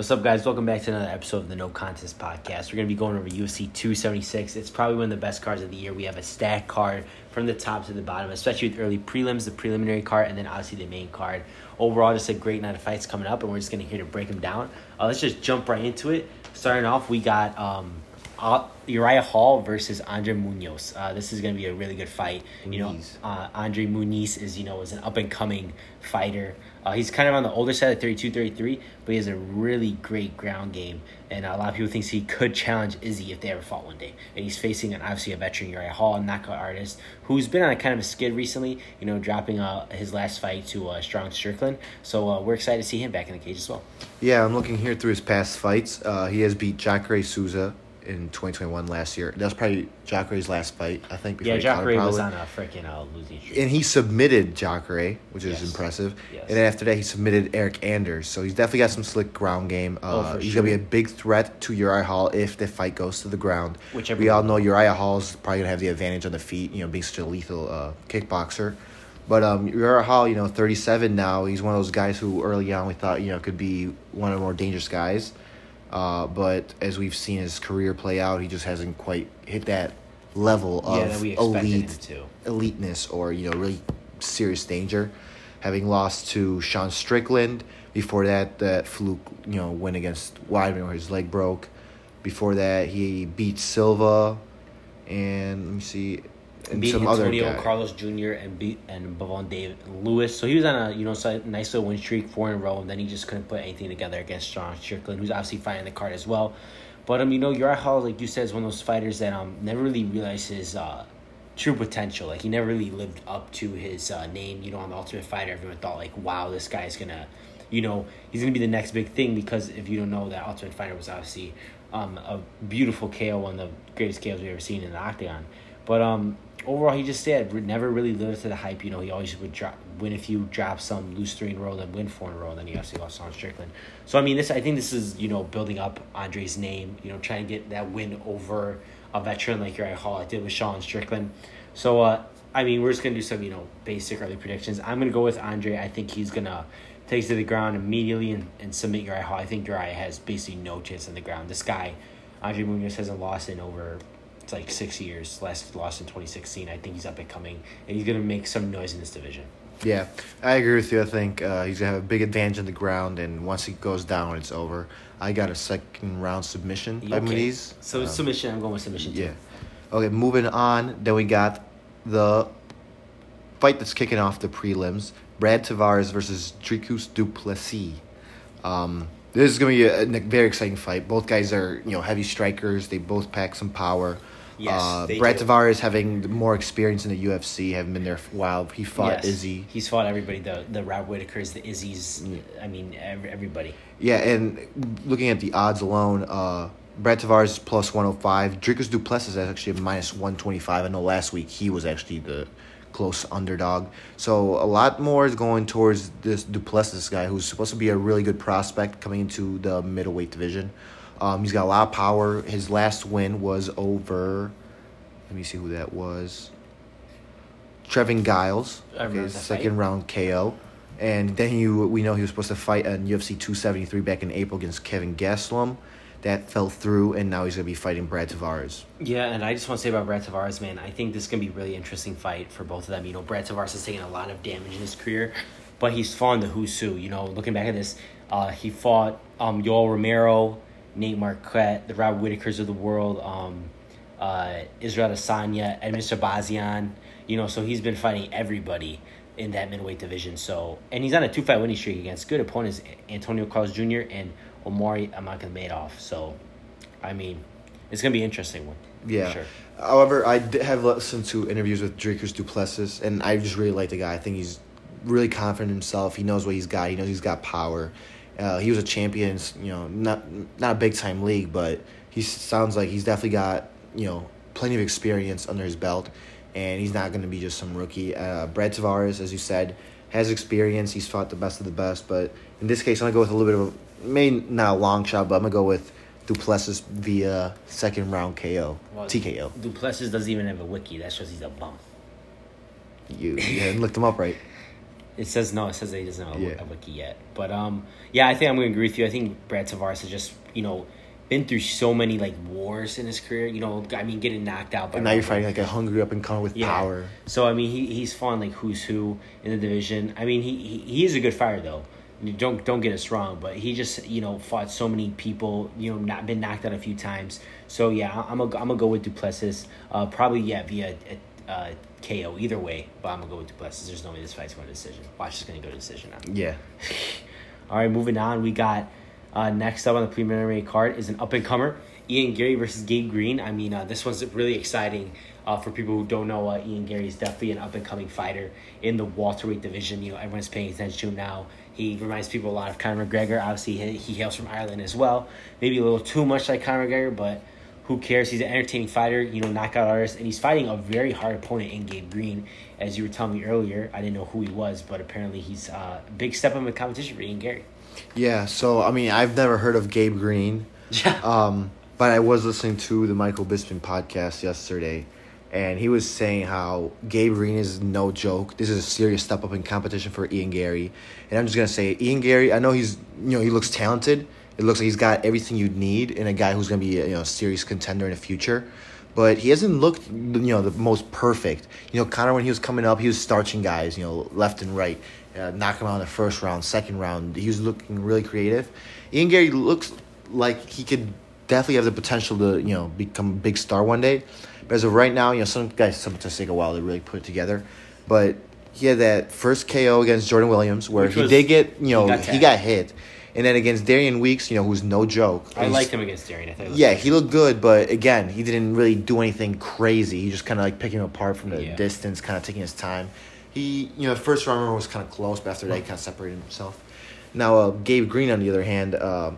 What's up, guys? Welcome back to another episode of the No Contest Podcast. We're going to be going over UFC 276. It's probably one of the best cards of the year. We have a stack card from the top to the bottom, especially with early prelims, the preliminary card, and then obviously the main card. Overall, just a great night of fights coming up, and we're just going to here to break them down. Uh, let's just jump right into it. Starting off, we got um, uh, Uriah Hall versus Andre Munoz. Uh, this is going to be a really good fight. You know, uh, Andre Muniz is you know is an up and coming fighter. Uh, he's kind of on the older side at 32, 33, but he has a really great ground game. And a lot of people think he could challenge Izzy if they ever fought one day. And he's facing an obviously a veteran Uriah Hall, a knockout artist, who's been on a kind of a skid recently. You know, dropping uh, his last fight to uh, Strong Strickland. So uh, we're excited to see him back in the cage as well. Yeah, I'm looking here through his past fights. Uh, he has beat Jacare Souza in 2021 last year. That was probably Jacare's last fight, I think. Yeah, Jacare was on a freaking uh, losing streak. And he submitted Jacare, which is Yes. impressive. Yes. And then after that, he submitted Eric Anders. So he's definitely got some slick ground game. Uh, Oh, he's sure. going to be a big threat to Uriah Hall if the fight goes to the ground. Whichever we all know Uriah Hall is probably going to have the advantage on the feet, you know, being such a lethal uh, kickboxer. But um, Uriah Hall, you know, 37 now. He's one of those guys who early on we thought, you know, could be one of the more dangerous guys. Uh, but as we've seen his career play out, he just hasn't quite hit that level yeah, of that we expected him elite to. eliteness or you know really serious danger. Having lost to Sean Strickland before that, that fluke you know win against Weidman where his leg broke. Before that, he beat Silva, and let me see, and beat some other Antonio guy. Carlos Jr. and beat and Bevon David Lewis. So he was on a you know nice little win streak, four in a row, and then he just couldn't put anything together against John Strickland, who's obviously fighting the card as well. But um, you know, Uriah Hall, like you said, is one of those fighters that um never really realized his uh true potential. Like he never really lived up to his uh, name. You know, on the Ultimate Fighter, everyone thought like, wow, this guy's gonna, you know, he's gonna be the next big thing. Because if you don't know, that Ultimate Fighter was obviously um a beautiful KO, one of the greatest KOs we've ever seen in the octagon. But um, overall, he just said never really lived up to the hype. You know, he always would drop, win a few, drop some, lose three in a row, then win four in a row, and then he obviously lost on Strickland. So I mean, this I think this is you know building up Andre's name. You know, trying to get that win over a veteran like Uriah Hall. I did with Sean Strickland. So uh, I mean, we're just gonna do some you know basic early predictions. I'm gonna go with Andre. I think he's gonna take to the ground immediately and, and submit Uriah Hall. I think Uriah has basically no chance on the ground. This guy, Andre Munoz, hasn't lost in over it's like six years. Last lost in 2016. I think he's up and coming, and he's gonna make some noise in this division. Yeah, I agree with you. I think uh, he's gonna have a big advantage on the ground, and once he goes down, it's over. I got a second round submission by Okay. Muniz. So Um, submission. I'm going with submission too. Yeah. Okay, moving on. Then we got the fight that's kicking off the prelims. Brad Tavares versus Dricus Duplessis. Um, this is going to be a, a very exciting fight. Both guys are, you know, heavy strikers. They both pack some power. Yes, uh, do. Tavares having more experience in the UFC, having been there for a while. He fought Yes. Izzy. He's fought everybody. The the Rob Whitakers, the Izzy's. I mean, ev- everybody. Yeah, and looking at the odds alone, uh, Brad Tavares is plus 105. Dricus Duplessis is actually a minus 125. I know last week he was actually the close underdog. So a lot more is going towards this Duplessis guy who's supposed to be a really good prospect coming into the middleweight division. Um, he's got a lot of power. His last win was over, let me see who that was. Trevin Giles. I remember Okay, that second fight. round KO. And then you we know he was supposed to fight on UFC 273 back in April against Kelvin Gastelum. That fell through, and now he's going to be fighting Brad Tavares. Yeah, and I just want to say about Brad Tavares, man. I think this is gonna be a really interesting fight for both of them. You know, Brad Tavares has taken a lot of damage in his career, but he's fought the who's who. You know, looking back at this, uh, he fought um, Yoel Romero, Nate Marquardt, the Rob Whitakers of the world, um, uh, Israel Adesanya, Edmen Shahbazyan. You know, so he's been fighting everybody in that middleweight division. So, and he's on a two fight winning streak against good opponents, Antonio Carlos Jr. and Omari Akhmedov. So, I mean, it's gonna be an interesting one. Yeah. sure. However, I have listened to interviews with Dricus Duplessis, and I just really like the guy. I think he's really confident in himself. He knows what he's got. He knows he's got power. Uh, he was a champion, you know, not not a big time league, but he sounds like he's definitely got you know plenty of experience under his belt, and he's not going to be just some rookie. Uh, Brad Tavares, as you said, has experience. He's fought the best of the best, but in this case, I'm gonna go with a little bit of a, maybe not a long shot, but I'm gonna go with Duplessis via second round KO, Well, TKO. Duplessis doesn't even have a wiki. That shows he's a bum. You, you looked him up right. It says no. It says that he doesn't have a, Yeah. a wiki yet. But um, yeah, I think I'm going to agree with you. I think Brad Tavares has just you know been through so many like wars in his career. You know, I mean, getting knocked out. By And now you're fighting like a hungry up and comer with Yeah. power. So I mean, he he's fought like who's who in the division. I mean, he he, he is a good fighter though. Don't don't get us wrong, but he just you know fought so many people. You know, not been knocked out a few times. So yeah, I'm a, I'm gonna go with Duplessis. Uh, probably yeah via uh, KO either way, but I'm gonna go with Duplessis. There's no way this fight's going to decision. Watch is gonna go to decision now. Yeah. All right, moving on. We got uh, next up on the preliminary card is an up and comer, Ian Garry versus Gabe Green. I mean, uh, this one's really exciting uh, for people who don't know. Uh, Ian Garry is definitely an up and coming fighter in the welterweight division. You know, everyone's paying attention to him now. He reminds people a lot of Conor McGregor. Obviously, he, he hails from Ireland as well. Maybe a little too much like Conor McGregor, but who cares? He's an entertaining fighter, you know, knockout artist, and he's fighting a very hard opponent in Gabe Green. As you were telling me earlier, I didn't know who he was, but apparently he's uh, a big step up in competition for Ian Garry. Yeah. So I mean, I've never heard of Gabe Green. Yeah. Um, but I was listening to the Michael Bisping podcast yesterday, and he was saying how Gabe Green is no joke. This is a serious step up in competition for Ian Garry. And I'm just gonna say, Ian Garry. I know he's you know he looks talented. It looks like he's got everything you'd need in a guy who's gonna be a, you know serious contender in the future. But he hasn't looked you know the most perfect. You know, Conor when he was coming up, he was starching guys you know left and right, uh, knocking him out in the first round, second round. He was looking really creative. Ian Garry looks like he could definitely have the potential to you know become a big star one day. But as of right now, you know some guys sometimes take a while to really put it together. But he had that first KO against Jordan Williams where Which he was- did get you know he he got got, hit, and then against Darian Weeks, you know who's no joke. I liked him against Darian. I thought. Yeah, he looked good, but again, he didn't really do anything crazy. He just kind of like picking him apart from the Yeah. distance, kind of taking his time. He, you know, first round was kind of close, but after that, he kind of separated himself. Now, uh, Gabe Green, on the other hand, uh,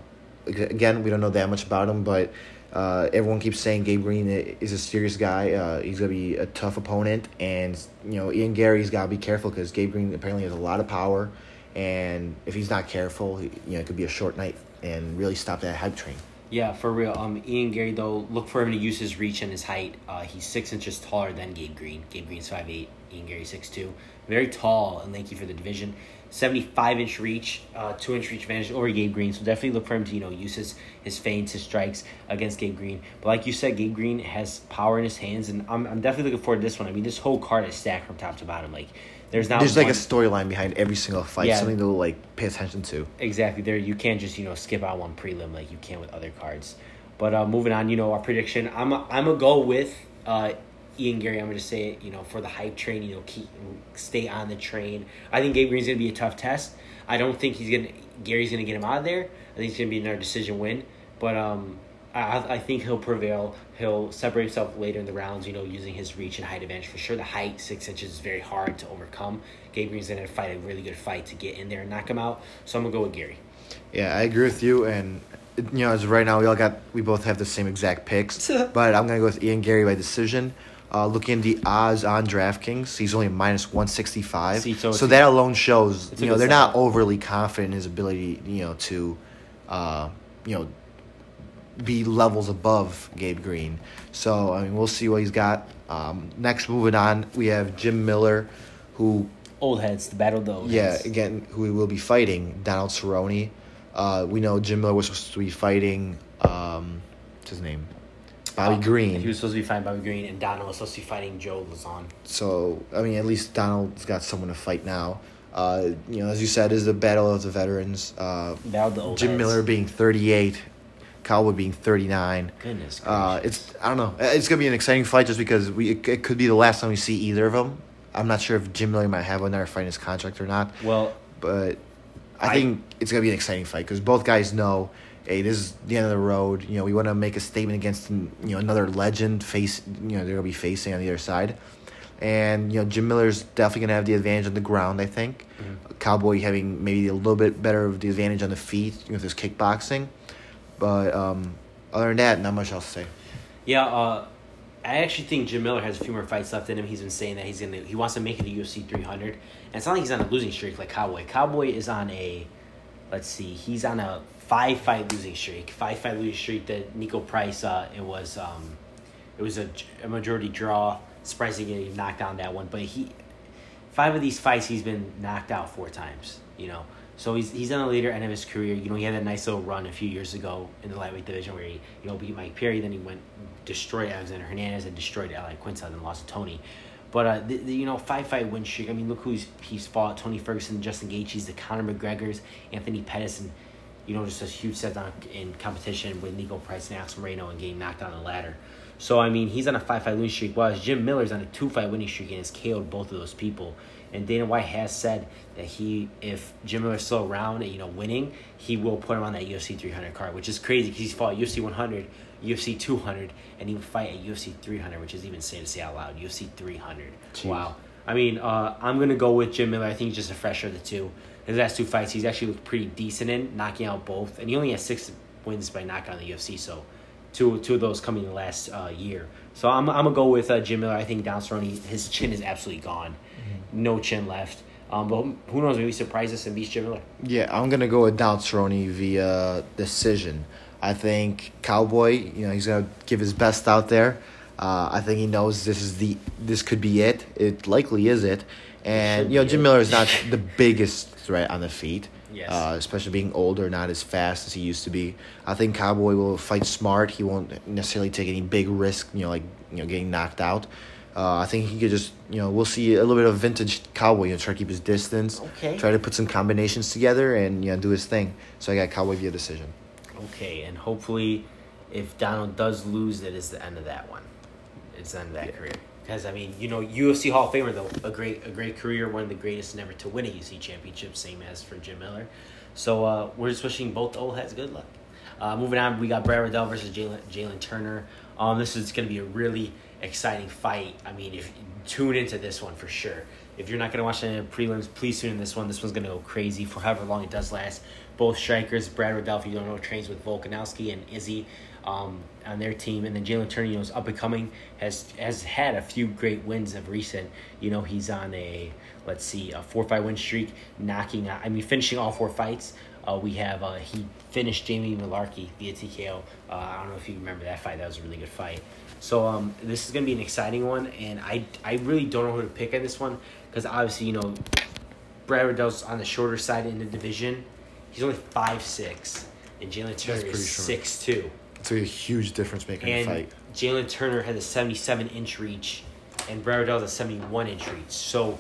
again, we don't know that much about him, but uh, everyone keeps saying Gabe Green is a serious guy. Uh, he's gonna be a tough opponent, and you know, Ian Garry's got to be careful because Gabe Green apparently has a lot of power, and if he's not careful, you know, it could be a short night and really stop that hype train. Yeah, for real. Um, Ian Garry though, look for him to use his reach and his height. Uh, he's six inches taller than Gabe Green. Gabe Green's five eight. Ian Garry six two. Very tall and lanky for the division. Seventy five inch reach, uh, two inch reach advantage over Gabe Green. So definitely look for him to you know use his his feints, his strikes against Gabe Green. But like you said, Gabe Green has power in his hands, and I'm I'm definitely looking forward to this one. I mean, this whole card is stacked from top to bottom. Like, there's not There's like a storyline behind every single fight, Yeah. something to like pay attention to. Exactly. There, you can't just you know skip out one prelim like you can with other cards. But uh, moving on, you know our prediction. I'm a, I'm gonna go with uh, Ian Garry. I'm gonna say it. You know for the hype train. You know keep stay on the train. I think Gabe Green's gonna be a tough test. I don't think he's gonna Garry's gonna get him out of there. I think it's gonna be another decision win. But um, I I think he'll prevail. He'll separate himself later in the rounds. You know using his reach and height advantage for sure. The height six inches is very hard to overcome. Gabe Green's gonna fight a really good fight to get in there and knock him out. So I'm gonna go with Garry. Yeah, I agree with you. And you know, as of right now, we all got we both have the same exact picks. but I'm gonna go with Ian Garry by decision. Uh, looking at the odds on DraftKings, he's only minus one sixty five. See, so So, that alone shows you know they're not overly confident in his ability you know to, uh, you know, be levels above Gabe Green. So I mean, we'll see what he's got. Um, next, moving on, we have Jim Miller, who Old heads, the battle of the old yeah, heads. again, who we will be fighting, Donald Cerrone. Uh, we know Jim Miller was supposed to be fighting, um, what's his name? Bobby Uh, Green. He was supposed to be fighting Bobby Green, and Donald was supposed to be fighting Joe Lauzon. so, I mean, at least Donald's got someone to fight now. Uh, you know, as you said, is the battle of the veterans. Uh, Battle of the old Jim heads. Miller being 38, Cowboy being 39. Goodness gracious. Uh, it's I don't know. It's gonna be an exciting fight just because we it, it could be the last time we see either of them. I'm not sure if Jim Miller might have another fight in his contract or not. well, but I, I- think it's gonna be an exciting fight because both guys know, hey, this is the end of the road. You know, we want to make a statement against you know another legend face. You know, they're gonna be facing on the other side, and you know Jim Miller's definitely gonna have the advantage on the ground. I think Mm-hmm. Cowboy having maybe a little bit better of the advantage on the feet you know, with his kickboxing, but um, other than that, not much else to say. yeah, uh, I actually think Jim Miller has a few more fights left in him. He's been saying that he's gonna he wants to make it to UFC 300, and it's not like he's on a losing streak like Cowboy. Cowboy is on a, let's see, he's on a five fight losing streak. Five fight losing streak that Niko Price. Uh, it was um, it was a, a majority draw. Surprisingly, he knocked down that one, but he five of these fights he's been knocked out four times. You know, so he's he's on the later end of his career. You know, he had that nice little run a few years ago in the lightweight division where he you know beat Mike Perry, then he went destroyed Alexander Hernandez and destroyed Al Iaquinta, and lost to Tony. But uh, the, the, you know, five fight win streak. I mean, look who's he's fought: Tony Ferguson, Justin Gaethje's, the Conor McGregor's, Anthony Pettis, and you know, just a huge set down in competition with Niko Price and Alex Morono and getting knocked on the ladder. So I mean, he's on a five fight winning streak, while Jim Miller's on a two fight winning streak and has KO'd both of those people. And Dana White has said that he, if Jim Miller is still around and you know winning, he will put him on that UFC 300 card, which is crazy because he's fought UFC 100, UFC 200, and he would fight at UFC 300, which is even insane to say out loud. UFC 300. Jeez. Wow. I mean, uh, I'm gonna go with Jim Miller. I think he's just a fresher of the two. His last two fights, he's actually looked pretty decent in, knocking out both, and he only has six wins by knockout in the UFC. So, two two of those coming in the last uh, year. So I'm I'm gonna go with uh, Jim Miller. I think Donald Cerrone, his chin is absolutely gone, mm-hmm. no chin left. Um, but who knows? Maybe surprise us and beat Jim Miller. Yeah, I'm gonna go with Donald Cerrone via decision. I think Cowboy, you know, he's gonna give his best out there. Uh, I think he knows this is the this could be it. It likely is it. And you know, Jim it. Miller is not the biggest threat on the feet. Yes. Uh, especially being older, not as fast as he used to be. I think Cowboy will fight smart. He won't necessarily take any big risk, you know, like you know, getting knocked out. Uh, I think he could just, you know, we'll see a little bit of vintage Cowboy. You know, try to keep his distance. Okay. Try to put some combinations together and you know do his thing. So I got Cowboy via decision. Okay, and hopefully, if Donald does lose, that is the end of that one. It's the end of that yeah. career. Because I mean, you know, UFC Hall of Famer though, a great a great career, one of the greatest never to win a UFC championship, same as for Jim Miller. So uh, we're just wishing both old heads good luck. Uh, moving on, we got Brad Riddell versus Jalen Turner. Um, this is going to be a really exciting fight. I mean, if tune into this one for sure. If you're not going to watch any prelims, please tune in this one. This one's going to go crazy for however long it does last. Both strikers, Brad Riddell, if you don't know, trains with Volkanovski and Izzy um, on their team. And then Jalen Turner, you know, is up and coming, has has had a few great wins of recent. You know, he's on a let's see, a four fight win streak, knocking out. I mean, finishing all four fights. Uh, we have uh, he finished Jamie Mullarkey via TKO. Uh, I don't know if you remember that fight. That was a really good fight. So um, this is gonna be an exciting one, and I I really don't know who to pick in this one because obviously you know Brad Riddell's on the shorter side in the division. He's only five six, and Jalen Turner is six two. It's a huge difference making and fight. Jalen Turner has a 77 inch reach, and Brad has a 71 inch reach. So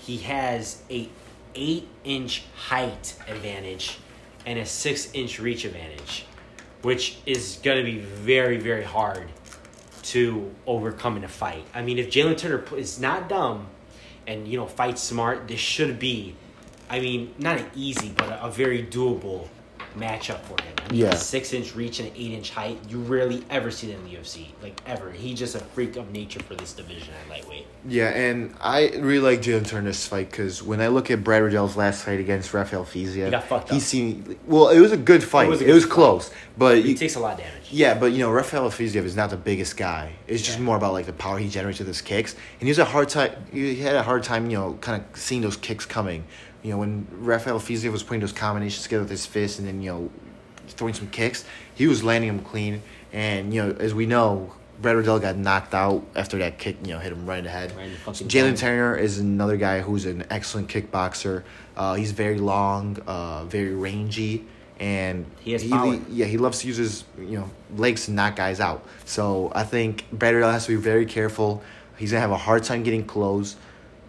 he has a 8 inch height advantage and a 6 inch reach advantage, which is going to be very, very hard to overcome in a fight. I mean, if Jalen Turner is not dumb and, you know, fights smart, this should be, I mean, not an easy, but a, a very doable matchup for him. I mean, yeah. Six inch reach and eight inch height. You rarely ever see that in the UFC. Like ever. He's just a freak of nature for this division at lightweight. Yeah, and I really like Jalen Turner's fight because when I look at Brad Riddell's last fight against Rafael Fiziev, he got fucked he seemed well. It was a good fight. It was, it was close, but he takes a lot of damage. Yeah, but you know Rafael Fiziev is not the biggest guy. It's just yeah. more about like the power he generates with his kicks, and he was a hard time. He had a hard time, you know, kind of seeing those kicks coming you know, when Rafael Fiziev was putting those combinations together with his fist and then, you know, throwing some kicks, he was landing them clean. And, you know, as we know, Brad Riddell got knocked out after that kick, you know, hit him right in the head. Right Jalen Turner is another guy who's an excellent kickboxer. Uh, he's very long, uh, very rangy, and he has power. yeah, he loves to use his you know legs to knock guys out. So I think Brad Riddell has to be very careful. He's gonna have a hard time getting close.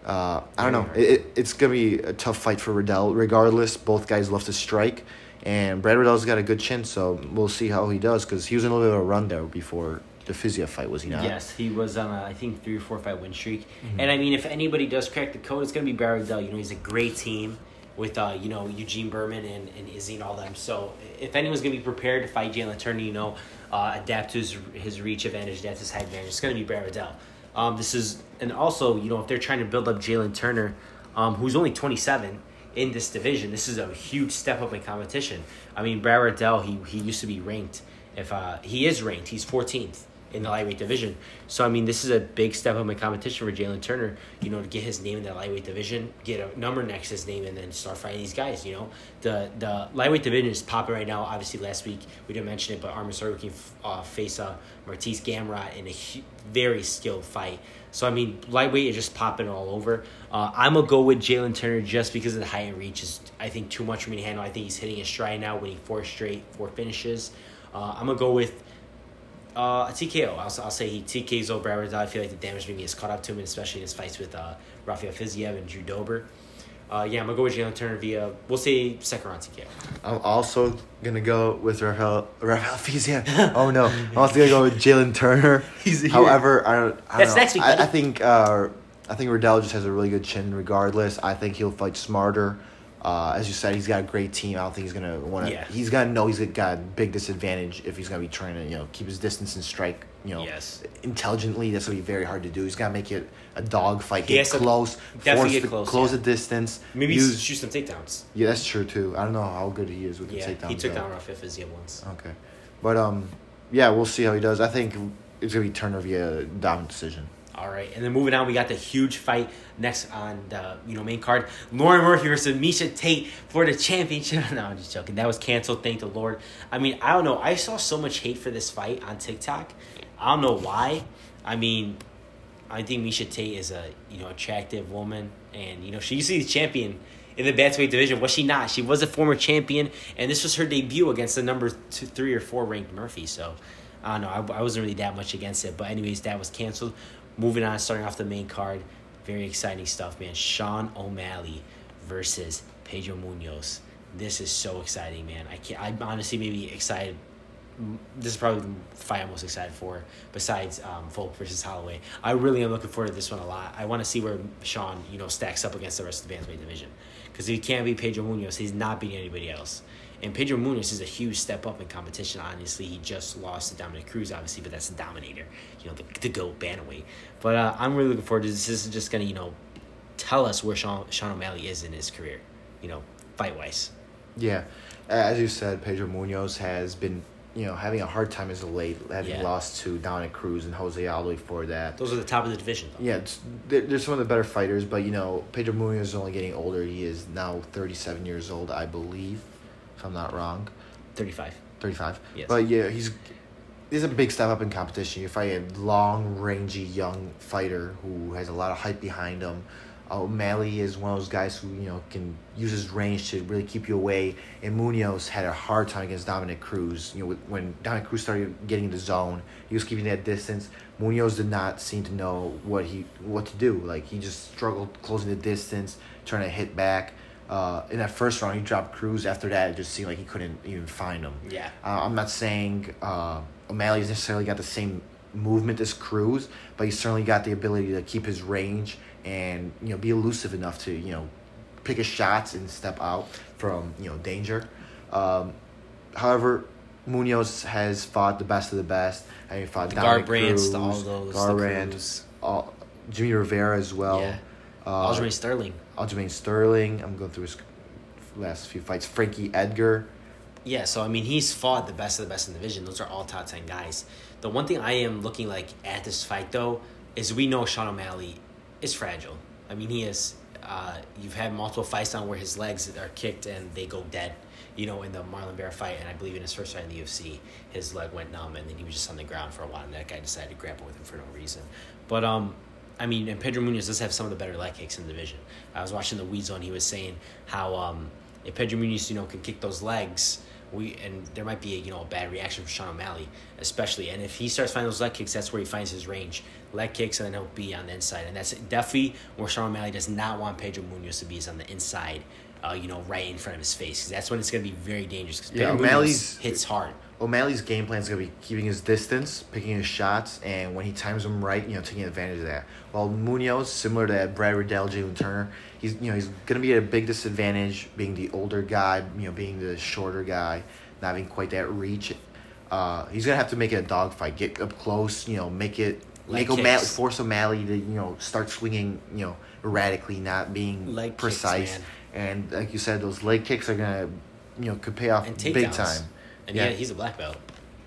Uh, I don't know. It, it's gonna be a tough fight for Riddell. Regardless, both guys love to strike, and Brad Riddell's got a good chin, so we'll see how he does because he was in a little bit of a run there before the Fiziev fight, was he not? Yes, he was on a, I think three or four fight win streak. Mm-hmm. And I mean, if anybody does crack the code, it's gonna be Brad Riddell. You know, he's a great team with uh, you know Eugene Bareman and, and Izzy and all them. So if anyone's gonna be prepared to fight Jalen Turner, you know, uh, adapt to his, his reach advantage, adapt his height advantage, it's gonna be Brad. Um, this is and also you know if they're trying to build up Jalen Turner, um, who's only twenty seven in this division, this is a huge step up in competition. I mean, Brad he he used to be ranked. If uh, he is ranked, he's fourteenth in the lightweight division. So I mean, this is a big step up in competition for Jalen Turner. You know, to get his name in that lightweight division, get a number next to his name, and then start fighting these guys. You know, the the lightweight division is popping right now. Obviously, last week we didn't mention it, but Arman Tsarukyan uh, face uh, Mateusz Gamrot in a very skilled fight. So I mean, lightweight is just popping all over. Uh, I'm gonna go with Jalen Turner just because of the height and reach is I think too much for me to handle. I think he's hitting his stride now, winning four straight, four finishes. Uh, I'm gonna go with uh, a TKO. I'll, I'll say he TKs over Brad I feel like the damage maybe has caught up to him, especially in his fights with uh, Rafael Fiziev and Drew Dober. Uh, yeah, I'm gonna go with Jalen Turner via we'll say second round TKO. I'm also gonna go with Rafael Rafael Fiziev. oh no, I'm also gonna go with Jalen Turner. He's here. However, I don't. I That's don't next week, I. I think uh, I think Riddell just has a really good chin. Regardless, I think he'll fight smarter. Uh, as you said, he's got a great team. I don't think he's gonna want to. Yeah. He's gonna know he's got a big disadvantage if he's gonna be trying to you know keep his distance and strike you know Yes. intelligently. That's gonna be very hard to do. He's gotta make it a dog fight. He Get close. force get the- close, Close yeah. the distance. Maybe use, shoot some takedowns. yeah, that's true too. I don't know how good he is with Yeah, the takedowns. he took though. down Rafael Fiziev once. Okay, but um, yeah, we'll see how he does. I think it's gonna be Turner via dominant decision. All right, and then moving on, we got the huge fight next on the you know main card: Lauren Murphy versus Miesha Tate for the championship. no, I'm just joking. That was canceled. Thank the Lord. I mean, I don't know. I saw so much hate for this fight on TikTok. I don't know why. I mean, I think Miesha Tate is a you know attractive woman, and you know she used to be the champion in the bantamweight division. Was she not? She was a former champion, and this was her debut against the number two, three or four ranked Murphy. So I don't know. I, I wasn't really that much against it, but anyways, that was canceled. Moving on, starting off the main card, very exciting stuff, man. Sean O'Malley versus Pedro Munhoz. This is so exciting, man. I can't. I'm honestly maybe excited this is probably the fight I'm most excited for, besides um, Volk versus Holloway. I really am looking forward to this one a lot. I want to see where Sean, you know, stacks up against the rest of the bantamweight division. Because if he can't beat Pedro Munhoz, he's not beating anybody else. And Pedro Munhoz is a huge step up in competition. Honestly, he just lost to Dominick Cruz, obviously, but that's the dominator, you know, the, the GOAT bantamweight. But uh, I'm really looking forward to this. This is just going to, you know, tell us where Sean, Sean O'Malley is in his career, you know, fight wise. Yeah, as you said, Pedro Munhoz has been you know having a hard time as of late, having Yeah. lost to Dominick Cruz and Jose Aldo for that. Those are the top of the division, though. Yeah, they're, they're some of the better fighters, but you know Pedro Munhoz is only getting older. He is now thirty seven years old, I believe, if I'm not wrong. 35. 35. Yes. But yeah, he's he's a big step up in competition. You fight a long, rangy young fighter who has a lot of hype behind him. Uh, O'Malley is one of those guys who you know can use his range to really keep you away. And Munhoz had a hard time against Dominick Cruz. You know, when Dominick Cruz started getting in the zone, he was keeping that distance. Munhoz did not seem to know what he what to do. Like he just struggled closing the distance, trying to hit back. Uh, in that first round, he dropped Cruz. After that, it just seemed like he couldn't even find him. Yeah. Uh, I'm not saying uh, O'Malley's necessarily got the same movement as Cruz, but he's certainly got the ability to keep his range and you know be elusive enough to you know pick his shots and step out from you know danger. Um, however, Munhoz has fought the best of the best. I mean, fought The Dominick Cruz, all those, Garbrandt, all, Jimmy Rivera as well. Yeah. Uh, Aljamain Sterling. Aljamain Sterling. I'm going through his last few fights. Frankie Edgar. Yeah, so I mean, he's fought the best of the best in the division. Those are all top ten guys. The one thing I am looking like at this fight though is we know Sean O'Malley is fragile. I mean, he is. Uh, you've had multiple fights on where his legs are kicked and they go dead. You know, in the Marlon Vera fight, and I believe in his first fight in the UFC, his leg went numb, and then he was just on the ground for a while, and that guy decided to grapple with him for no reason. But um, I mean, and Pedro Munhoz does have some of the better leg kicks in the division. I was watching the Weed Zone. He was saying how um, if Pedro Munhoz, you know, can kick those legs, we and there might be a you know a bad reaction from Sean O'Malley, especially. And if he starts finding those leg kicks, that's where he finds his range. Leg kicks, and then he'll be on the inside, and that's definitely where Sean O'Malley does not want Pedro Munhoz to be is on the inside. Uh, you know, right in front of his face, 'cause that's when it's gonna be very dangerous. Because Yeah, O'Malley's- Munhoz hits hard. O'Malley's game plan is going to be keeping his distance, picking his shots, and when he times them right, you know, taking advantage of that. While Munhoz, similar to Brad Riddell, Jalen Turner, he's you know he's going to be at a big disadvantage, being the older guy, you know, being the shorter guy, not having quite that reach. Uh, he's going to have to make it a dogfight, get up close, you know, make it Leg make O'Malley kicks. force O'Malley to you know start swinging, you know, erratically, not being Leg precise. man. and like you said, those leg kicks are going to, you know, could pay off big takedowns. time. And Yeah. yeah, he's a black belt.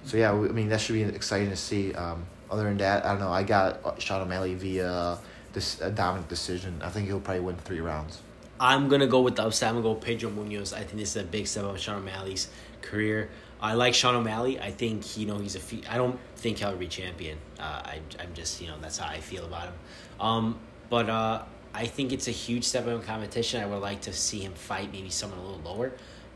So yeah, we- I mean that should be exciting to see. Um, other than that, I don't know. I got uh, Sean O'Malley via this a dominant decision. I think he'll probably win three rounds. I'm gonna go with the upset. I'm gonna go Pedro Munhoz. I think this is a big step up in Sean O'Malley's career. I like Sean O'Malley. I think you know he's a. Fe- I don't think he'll be champion. Uh, I I'm just you know that's how I feel about him. Um, but uh, I think it's a huge step up in competition. I would like to see him fight maybe someone a little lower.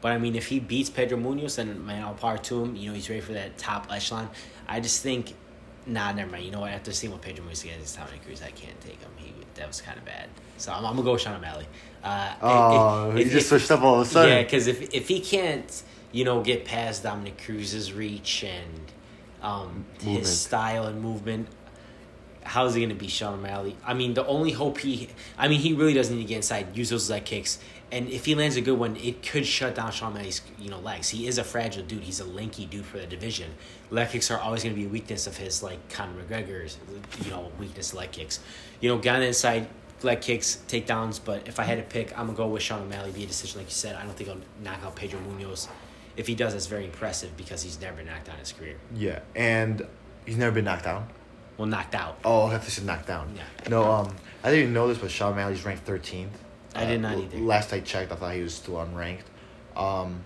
But I mean, if he beats Pedro Munhoz, then man, all power to him. You know, he's ready for that top echelon. I just think, nah, never mind. You know what? After seeing what Pedro Munhoz against Dominick Cruz, I can't take him. He that was kind of bad. So I'm, I'm gonna go with Sean O'Malley. Uh, Oh, if- he just if- switched up all of a sudden. yeah, because if if he can't, you know, get past Dominick Cruz's reach and um, Movement. his style and movement, how is he going to beat Sean O'Malley? I mean, the only hope he, I mean, he really doesn't need to get inside, use those leg kicks, and if he lands a good one, it could shut down Sean O'Malley's, you know, legs. He is a fragile dude. He's a lanky dude for the division. Leg kicks are always going to be a weakness of his, like Conor McGregor's, you know, weakness leg kicks. You know, the inside, leg kicks, takedowns. But if I had to pick, I'm gonna go with Sean O'Malley via decision, like you said. I don't think I'll knock out Pedro Munhoz. If he does, that's very impressive because he's never been knocked out in his career. Yeah, and he's never been knocked down. Well, knocked out. Oh, I have to say knocked down. Yeah. No, um, I didn't even know this, but Sean O'Malley's ranked thirteenth. I did not either. Last I checked, I thought he was still unranked. Um,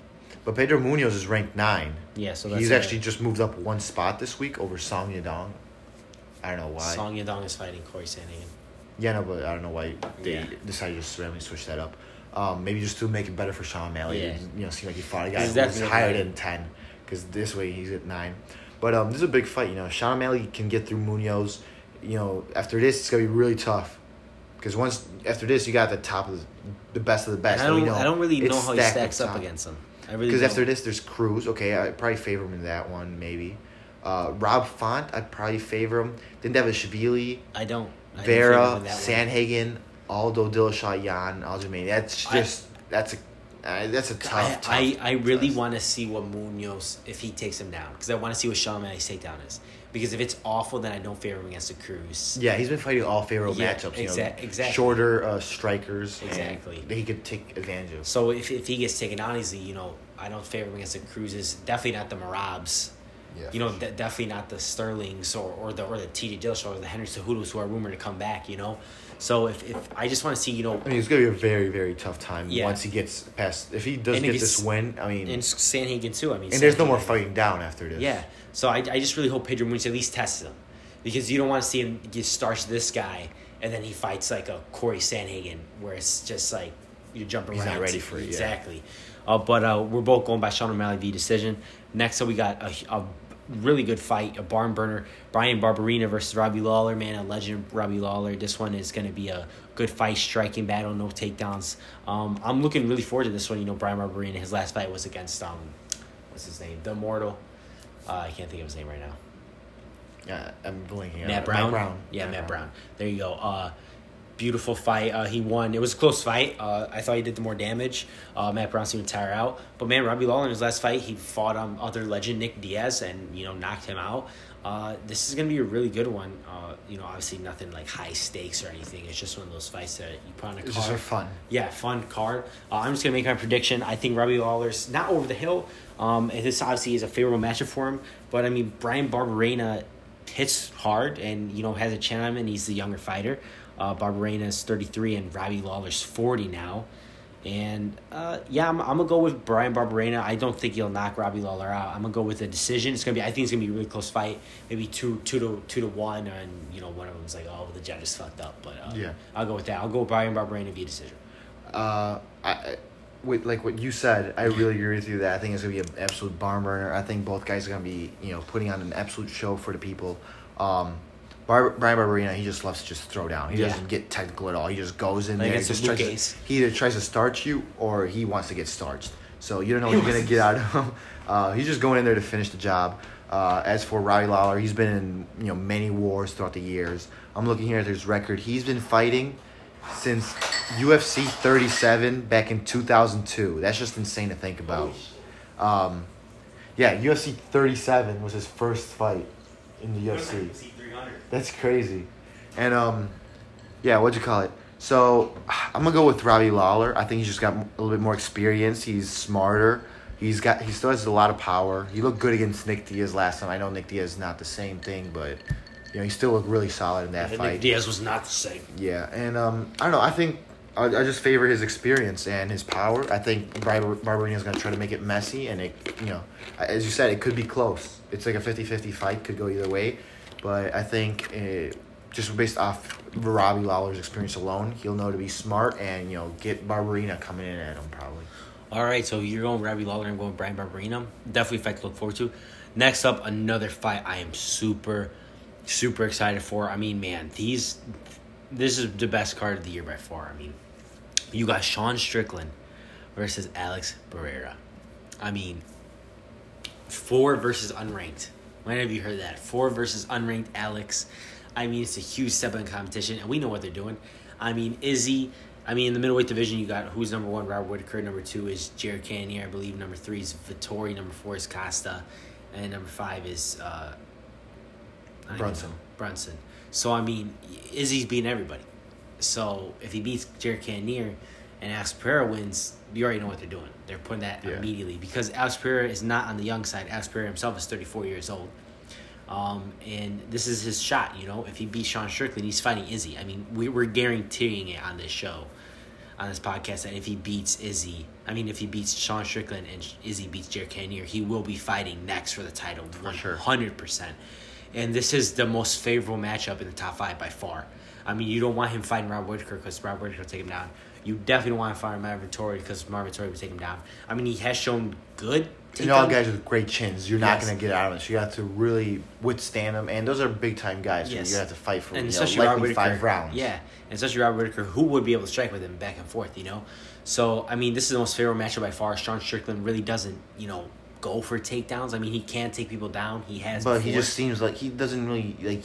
but Pedro Munhoz is ranked nine. Yeah, so that's He's actually just moved up one spot this week over Song Yadong. I don't know why. Song Yadong is fighting Corey Sandhagen. Yeah, no, but I don't know why they Yeah. decided to just randomly switch that up. Um, maybe just to make it better for Sean O'Malley. Yeah. You know, seem like he fought a guy who's higher than ten, because this way he's at nine. But um, this is a big fight. You know, Sean O'Malley can get through Munhoz. You know, after this, it's gonna be really tough. Because once after this, you got the top of the, the best of the best. And I don't, know. I don't really know how he stacks up top. against him. I really Because after this, there's Cruz. Okay, I probably favor him in that one, maybe. Uh, Rob Font, I'd probably favor him. Then Dvalishvili, I don't. I don't Vera, favor him in that one. Sandhagen, Aldo Dillashaw, Yan Aljamain. That's I- just that's a uh, that's a tough. I, tough I, I really want to see what Munhoz if he takes him down because I want to see what Sean O'Malley's takedown is because if it's awful then I don't favor him against the Cruz. Yeah, he's been fighting all favorable Yeah, matchups. You exa- know, exactly. Shorter uh, strikers. Exactly. that he could take advantage of. So if, if he gets taken down easily, you know I don't favor him against the Cruzes. Definitely not the Merabs. Yeah, You know, sure. de- definitely not the Sterlings or, or the or the TJ Dillashaw or the Henry Cejudos who are rumored to come back. You know, so if, if I just want to see you know I mean, it's gonna be a very very tough time Yeah. once he gets past. If he does And get this win, I mean, and and, Sandhagen too. I mean, And there's no more fighting down after this. Yeah. So I, I just really hope Pedro Munhoz at least tests him. Because you don't want to see him get starch this guy and then he fights like a Corey Sandhagen where it's just like you jump around. He's not ready for it, yeah. Exactly. Uh, but uh, we're both going by Sean O'Malley v decision. Next up, we got a, a really good fight, a barn burner. Brian Barberena versus Robbie Lawler. Man, a legend, Robbie Lawler. This one is going to be a good fight, striking battle, no takedowns. Um, I'm looking really forward to this one. You know, Brian Barberena, his last fight was against, um, what's his name? The Immortal. Uh, I can't think of his name right now. yeah, I'm blinking. Matt out. Brown. Matt Brown. Yeah, Matt, Brown. There you go. Uh, beautiful fight. Uh, he won. It was a close fight. Uh, I thought he did the more damage. Uh, Matt Brown seemed to tire out. But man, Robbie Lawler in his last fight, he fought um, other legend Nick Diaz and you know knocked him out. Uh, this is gonna be a really good one. Uh, you know, obviously nothing like high stakes or anything. It's just one of those fights that you put on a It's card. just for fun. Yeah, fun card. Uh, I'm just gonna make my prediction. I think Robbie Lawler's not over the hill. Um, and this obviously is a favorable matchup for him. But I mean, Brian Barberena hits hard and you know has a chin on him. and He's the younger fighter. Uh, Barberena is 33 and Robbie Lawler's 40 now. And uh, yeah, I'm, I'm gonna go with Brian Barberena. I don't think he'll knock Robbie Lawler out. I'm gonna go with a decision. It's gonna be. I think it's gonna be a really close fight. Maybe two two to two to one, and you know one of them's like, oh, the judges fucked up. But uh, Yeah. I'll go with that. I'll go with Brian Barberena via decision. Uh, I, I- with like what you said, I really agree with you that I think it's gonna be an absolute barn burner. I think both guys are gonna be you know putting on an absolute show for the people. Um, Bar- Brian Barberena, he just loves to just throw down. He Yeah. doesn't get technical at all. He just goes in Like there. He, just tries to, he either tries to starch you or he wants to get starched. So you don't know what you're gonna get out of him. Uh, he's just going in there to finish the job. Uh, as for Robbie Lawler, he's been in you know many wars throughout the years. I'm looking here at his record. He's been fighting since UFC 37 back in 2002. That's just insane to think about. Um, yeah, UFC 37 was his first fight in the UFC. That's crazy. And um, yeah, what'd you call it? So I'm gonna go with Robbie Lawler. I think he's just got a little bit more experience. He's smarter. He's got he still has a lot of power. He looked good against Nick Diaz last time. I know Nick Diaz is not the same thing, but you know he still looked really solid in that And fight. Nick Diaz was not the same. Yeah, and um, I don't know. I think I, I just favor his experience and his power. I think Bar- Barberena is going to try to make it messy, and it, you know, as you said, it could be close. It's like a 50-50 fight, could go either way. But I think it, just based off Robbie Lawler's experience alone, he'll know to be smart and you know get Barberena coming in at him probably. All right, so you're going Robbie Lawler and going Brian Barberena. Definitely fight to look forward to. Next up, another fight I am super, super excited for. I mean, man, these, this is the best card of the year by far. I mean, you got Sean Strickland versus Alex Pereira. I mean, four versus unranked. When have you heard that? Four versus unranked Alex. I mean, it's a huge step in competition, and we know what they're doing. I mean, Izzy. I mean, in the middleweight division, you got who's number one, Robert Whitaker. Number two is Jared Cannonier, I believe. Number three is Vettori. Number four is Costa, and number five is uh, Brunson. know, Brunson. So I mean, Izzy's beating everybody. So if he beats Jared Cannonier and Alex Pereira wins, you already know what they're doing. They're putting that Yeah. immediately because Alex Pereira is not on the young side. Alex Pereira himself is thirty four years old. Um, and this is his shot, you know. If he beats Sean Strickland, he's fighting Izzy. I mean, we, we're guaranteeing it on this show, on this podcast, that if he beats Izzy, I mean, if he beats Sean Strickland and Izzy beats Jared Cannonier, he will be fighting next for the title, one sure. hundred percent. And this is the most favorable matchup in the top five by far. I mean, you don't want him fighting Rob Whitaker because Rob Whitaker will take him down. You definitely don't want to fight Marvin Vettori because Marvin Vettori will take him down. I mean, he has shown good. And all guys with great chins, you're not going to get out of it. So you have to really withstand them, and those are big time guys. So Yes. you have to fight for and you know, especially Robert Whitaker, five rounds. Yeah, and especially Robert Whitaker, who would be able to strike with him back and forth, you know. So I mean, this is the most favorable matchup by far. Sean Strickland really doesn't, you know, go for takedowns. I mean, he can take people down. He has, But he just seems like he doesn't really like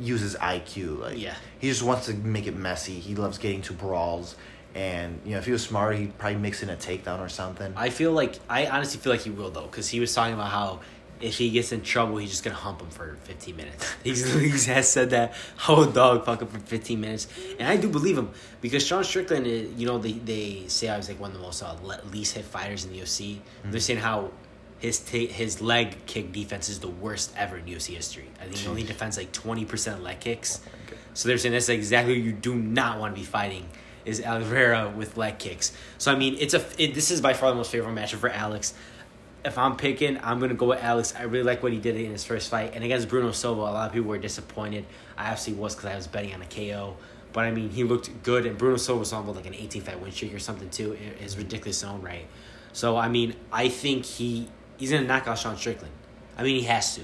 use his IQ. Like Yeah. he just wants to make it messy. He loves getting to brawls, and you know if he was smart, he'd probably mix in a takedown or something. I feel like I honestly feel like he will though, because he was talking about how if he gets in trouble, he's just gonna hump him for fifteen minutes. he's he has said that how dog fuck him for fifteen minutes, and I do believe him because Sean Strickland, is, you know, they they say I was like one of the most uh, least hit fighters in the UFC. They're saying how. His ta- his leg kick defense is the worst ever in UFC history. I think he only defends like twenty percent leg kicks. So they're saying that's exactly what you do not want to be fighting is Oliveira with leg kicks. So I mean, it's a it, this is by far the most favorable matchup for Alex. If I'm picking, I'm gonna go with Alex. I really like what he did in his first fight, and against Bruno Silva, a lot of people were disappointed. I actually was because I was betting on a KO, but I mean, he looked good, and Bruno Silva was on like an 18 fight win streak or something too. It is ridiculous in own right. So I mean, I think he he's gonna knock out Sean Strickland. I mean, he has to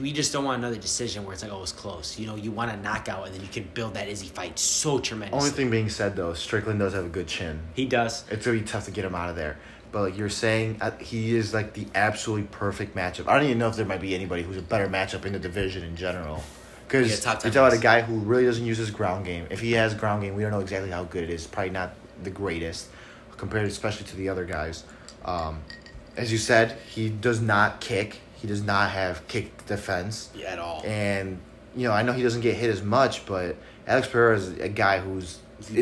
we just don't want another decision where it's like, oh, it's close. You know, you want a knockout, and then you can build that Izzy fight so tremendous. Only thing being said though, Strickland does have a good chin. he does. It's gonna be tough to get him out of there. But like you're saying, uh, he is like the absolutely perfect matchup. I don't even know if there might be anybody who's a better matchup in the division in general. Because Yeah, you're top 10 talking about a guy who really doesn't use his ground game. If he has ground game, we don't know exactly how good it is. Probably not the greatest compared, especially to the other guys. Um, as you said, he does not kick. He does not have kick defense. Yeah, at all. And you know, I know he doesn't get hit as much, but Alex Pereira is a guy who's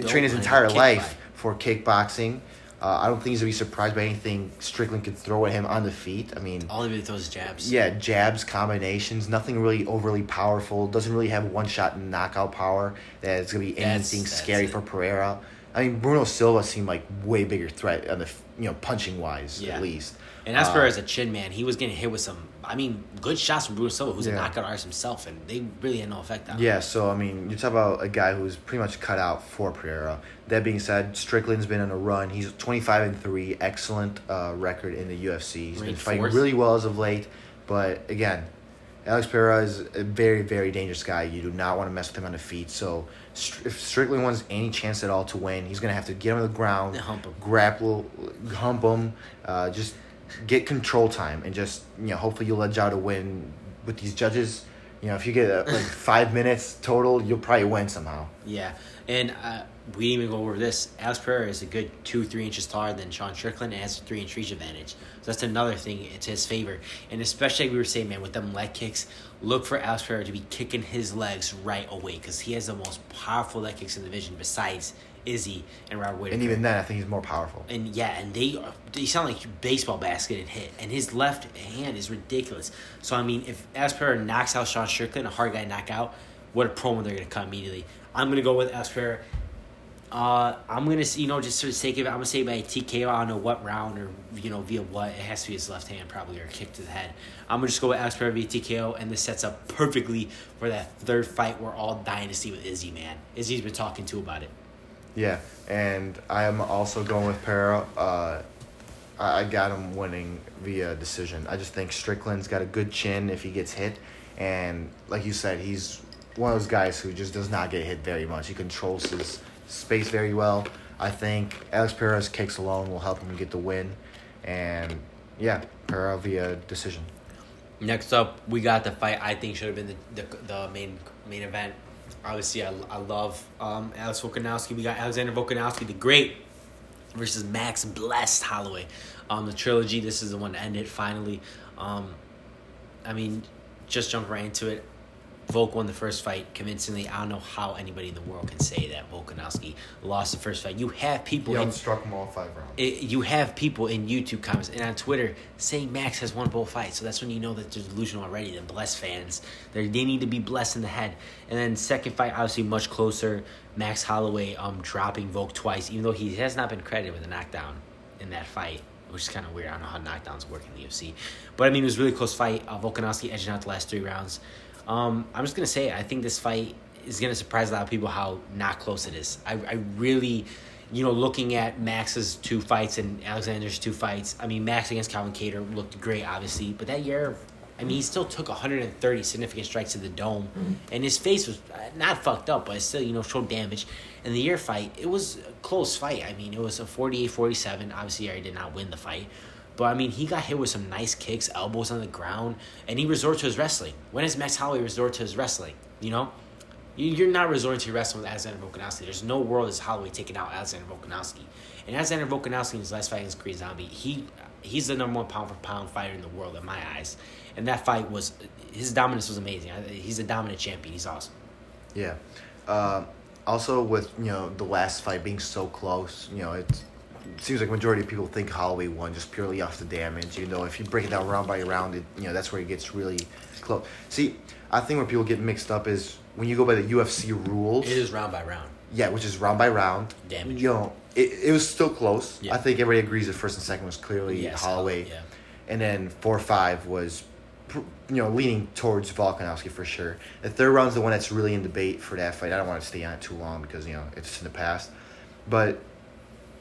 trained his entire life kickback. for kickboxing. Uh, I don't think he's gonna be surprised by anything Strickland could throw at him on the feet. I mean, all he really throws is jabs. yeah, jabs, combinations, nothing really overly powerful. Doesn't really have one shot knockout power that's gonna be That's- anything that's scary it. for Pereira. I mean, Bruno Silva seemed like way bigger threat on the you know punching wise Yeah. at least. And as Uh, far as a chin man, he was getting hit with some, I mean, good shots from Bruno Silva, who's a Yeah. knockout artist himself, and they really had no effect on him. Yeah, so I mean, you talk about a guy who's pretty much cut out for Pereira. That being said, Strickland's been on a run. He's twenty five and three, excellent uh, record in the UFC. He's been fighting fourth. really well as of late, but again, Alex Pereira is a very very dangerous guy. You do not want to mess with him on the feet. So if Strickland wants any chance at all to win, he's gonna have to get him on the ground, hump him. grapple, hump him, uh, just get control time, and just you know hopefully you'll edge out a win with these judges. You know, if you get uh, like five minutes total, you'll probably win somehow. Yeah, and uh, we didn't even go over this. Alex Pereira is a good two, three inches taller than Sean Strickland and has a three inch reach advantage. So that's another thing. It's his favor, and especially like we were saying, man, with them leg kicks, look for Alex Pereira to be kicking his legs right away because he has the most powerful leg kicks in the division besides Izzy and Robert Whitaker. And even then, I think he's more powerful. And yeah, and they they sound like baseball basket and hit, and his left hand is ridiculous. So I mean, if Alex Pereira knocks out Sean Strickland, a hard guy knockout, what a promo they're gonna cut immediately. I'm gonna go with Alex Pereira. Uh, I'm gonna you know just for the sake of it, I'm gonna say by TKO. I don't know what round or you know via what. It has to be his left hand probably or kick to the head. I'm gonna just go with Alex Pereira via TKO, and this sets up perfectly for that third fight we're all dying to see with Izzy. Man, Izzy's been talking too about it. Yeah, and I am also going with Pereira. Uh, I, I got him winning via decision. I just think Strickland's got a good chin if he gets hit, and like you said, he's one of those guys who just does not get hit very much. He controls his space very well. I think Alex Pereira's kicks alone will help him get the win, and yeah, Pereira via decision. Next up, we got the fight I think should have been the, the, the main main event. Obviously, I, I love um, Alex Volkanovski. We got Alexander Volkanovski, the Great, versus Max Blessed Holloway. Um, the trilogy. This is the one that ended finally. Um, I mean, just jump right into it. Volk won the first fight convincingly. I don't know how anybody in the world can say that Volkanovski lost the first fight. You have people He in outstruck him all five rounds. it, you have people in YouTube comments and on Twitter saying Max has won both fights. So that's when you know that they're delusional already. The blessed fans, they they need to be blessed in the head. And then second fight, obviously much closer. Max Holloway um dropping Volk twice, even though he has not been credited with a knockdown in that fight, which is kind of weird. I don't know how knockdowns work in the UFC, but I mean it was a really close fight. Uh, Volkanovski edging out the last three rounds. Um, I'm just gonna say I think this fight is gonna surprise a lot of people how not close it is. I I really you know, looking at Max's two fights and Alexander's two fights, I mean, Max against Calvin Kattar looked great, obviously, but that year, I mean, he still took 130 significant strikes to the dome, and his face was uh, not fucked up, but it still, you know, showed damage. And the Yair fight, it was a close fight. I mean, it was a 48 47. Obviously, Yair did not win the fight. But I mean, he got hit with some nice kicks, elbows on the ground, and he resorted to his wrestling. When has Max Holloway resort to his wrestling? You know, you- you're not resorting to wrestling with Alexander Volkanovski. There's no world is Holloway taking out Alexander Volkanovski. And Alexander Volkanovski in his last fight against Korean Zombie, he he's the number one pound for pound fighter in the world in my eyes. And that fight was his dominance was amazing. He's a dominant champion. He's awesome. Yeah. Uh, also, with you know the last fight being so close, you know it's, it seems like majority of people think Holloway won just purely off the damage. You know, if you break it down round by round, it you know that's where it gets really close. See, I think where people get mixed up is when you go by the UFC rules. It is round by round. Yeah, which is round by round. Damage. You know, it, it was still close. Yeah. I think everybody agrees the first and second was clearly Yes, Holloway. yeah. And then four five was, you know, leaning towards Volkanovski for sure. The third round's the one that's really in debate for that fight. I don't want to stay on it too long because you know it's in the past, but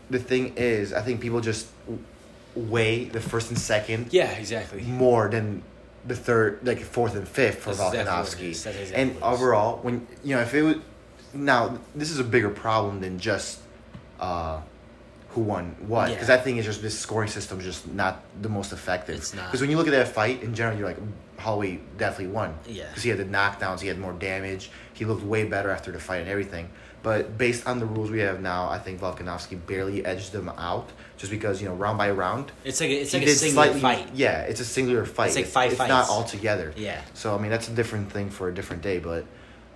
the thing is, I think people just weigh the first and second Yeah, exactly. more than the third, like fourth and fifth for That's exactly Volkanovski. That's exactly and what it is. overall, when you know, if it was now, this is a bigger problem than just uh, who won what. Yeah. Because I think it's just this scoring system is just not the most effective. It's not. Because when you look at that fight in general, you're like, Holloway definitely won. Yeah. Because he had the knockdowns, he had more damage, he looked way better after the fight and everything. But based on the rules we have now, I think Volkanovski barely edged them out, just because you know round by round. It's like a, it's like a single slightly- fight. Yeah, it's a singular fight. It's like five It's not fights. all together. Yeah. So I mean that's a different thing for a different day, but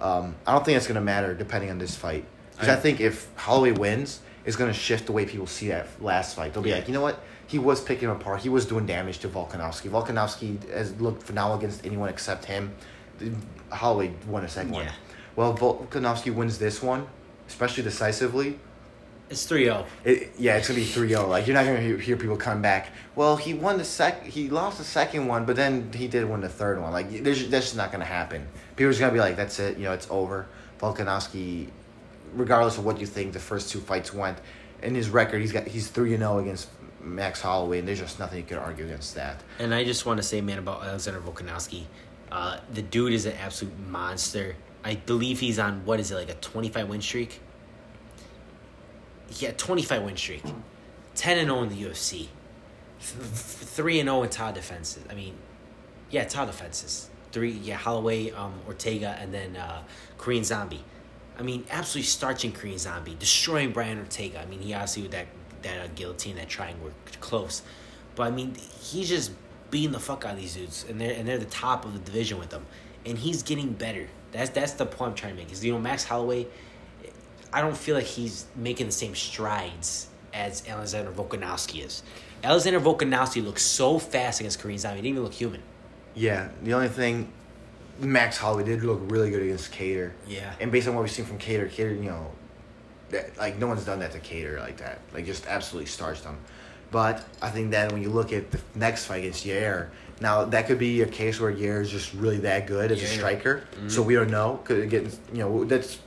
um, I don't think it's gonna matter depending on this fight. Because I, I- think if Holloway wins, it's gonna shift the way people see that last fight. They'll be Yeah. like, you know what? He was picking him apart. He was doing damage to Volkanovski. Volkanovski has looked phenomenal against anyone except him. Holloway won a second one. Yeah. Well, Volkanovski wins this one, especially decisively. It's oh. 3 0. It, yeah, it's gonna be 3-0. Like you're not gonna hear, hear people come back. Well, he won the sec. He lost the second one, but then he did win the third one. Like there's, that's just not gonna happen. People are just gonna be like, that's it. You know, it's over. Volkanovski, regardless of what you think, the first two fights went. In his record, he's got he's 3 0 against Max Holloway, and there's just nothing you can argue against that. And I just want to say, man, about Alexander Volkanovski. Uh, the dude is an absolute monster. I believe he's on, what is it, like a 25 win streak? Yeah, 25 win streak. 10 and 0 in the UFC. 3 and 0 in Todd defenses. I mean, yeah, Todd defenses. Three, yeah, Holloway, um, Ortega, and then uh, Korean Zombie. I mean, absolutely starching Korean Zombie, destroying Brian Ortega. I mean, he obviously with that that uh, guillotine, that triangle, were close, but I mean, he's just beating the fuck out of these dudes, and they're and they're the top of the division with them, and he's getting better. That's that's the point I'm trying to make. Is you know Max Holloway, I don't feel like he's making the same strides as Alexander Volkanovski is. Alexander Volkanovski looks so fast against Korean Zombie. He didn't even look human. Yeah, the only thing, Max Holloway did look really good against Kattar. Yeah. And based on what we've seen from Kattar, Kattar, you know, that, like no one's done that to Kattar like that. Like just absolutely starched him. But I think that when you look at the next fight against Yair, now that could be a case where Yair is just really that good as a striker. So we don't know. Could get you know that's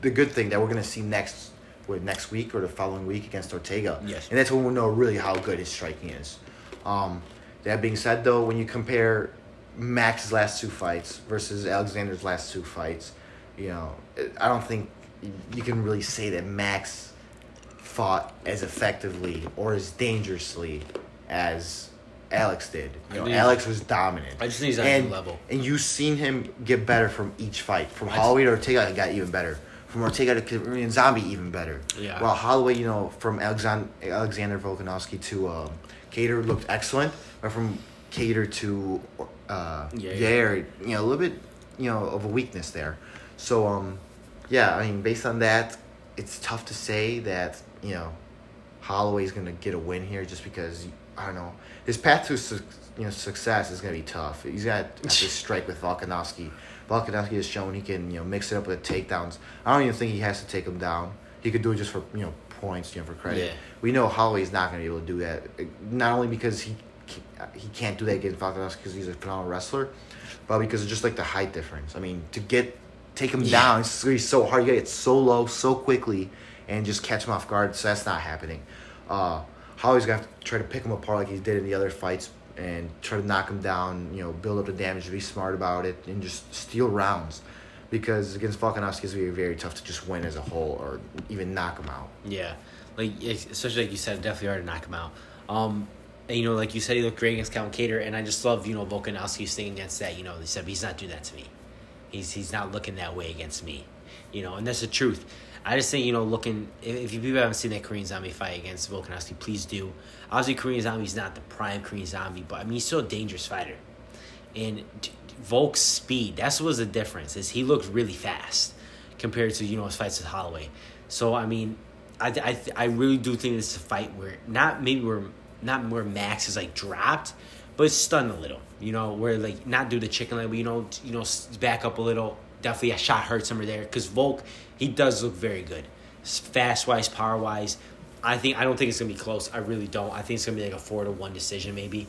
the good thing that we're gonna see next what, next week or the following week against Ortega. Yes. And that's when we'll know really how good his striking is. Um, that being said, though, when you compare Max's last two fights versus Alexander's last two fights, you know, I don't think you can really say that Max fought as effectively or as dangerously as Alex did. You know, Alex was dominant. I just think he's on and, level. And you've seen him get better from each fight. From I Holloway to Ortega, he got even better. From Ortega to Korean Zombie, even better. Yeah. While Holloway, you know, from Alexander, Alexander Volkanovski to um, Kattar looked excellent, but from Kattar to uh, Yeah, Yair, you know, a little bit, you know, of a weakness there. So, um, yeah, I mean, based on that, it's tough to say that you know Holloway's gonna get a win here just because I don't know his path to su- you know success is gonna be tough. He's got to strike with Volkanovski. Volkanovski has shown he can you know mix it up with takedowns. I don't even think he has to take him down. He could do it just for you know points, you know, for credit. Yeah. We know Holloway's not gonna be able to do that. Eh, not only because he he can't do that against Volkanovski because he's a phenomenal wrestler, but because of just like the height difference. I mean, to get take him Yeah. down, it's gonna be so hard. You gotta get so low so quickly and just catch him off guard. So that's not happening. Uh, Holloway's gonna have to try to pick him apart like he did in the other fights and try to knock him down. You know, build up the damage, be smart about it, and just steal rounds. Because against Volkanovski, it's gonna be very tough to just win as a whole or even knock him out. Yeah, like especially like you said, definitely hard to knock him out. Um, and, you know, like you said, he looked great against Calvin Kattar, and I just love you know Volkanovski's thing against that. You know, they said he's not doing that to me. He's he's not looking that way against me. You know, and that's the truth. I just think you know, looking if, you people haven't seen that Korean Zombie fight against Volkanovski, please do. Obviously, Korean Zombie's not the prime Korean Zombie, but I mean he's still a dangerous fighter. And Volk's speed, that's was the difference. Is he looked really fast compared to you know his fights with Holloway. So I mean, I I I really do think this is a fight where not maybe where not where Max is like dropped, but it's stunned a little. You know where like not do the chicken leg, but you know you know back up a little. Definitely a shot hurts him there because Volk he does look very good, fast wise, power wise. I think I don't think it's gonna be close. I really don't. I think it's gonna be like a four to one decision maybe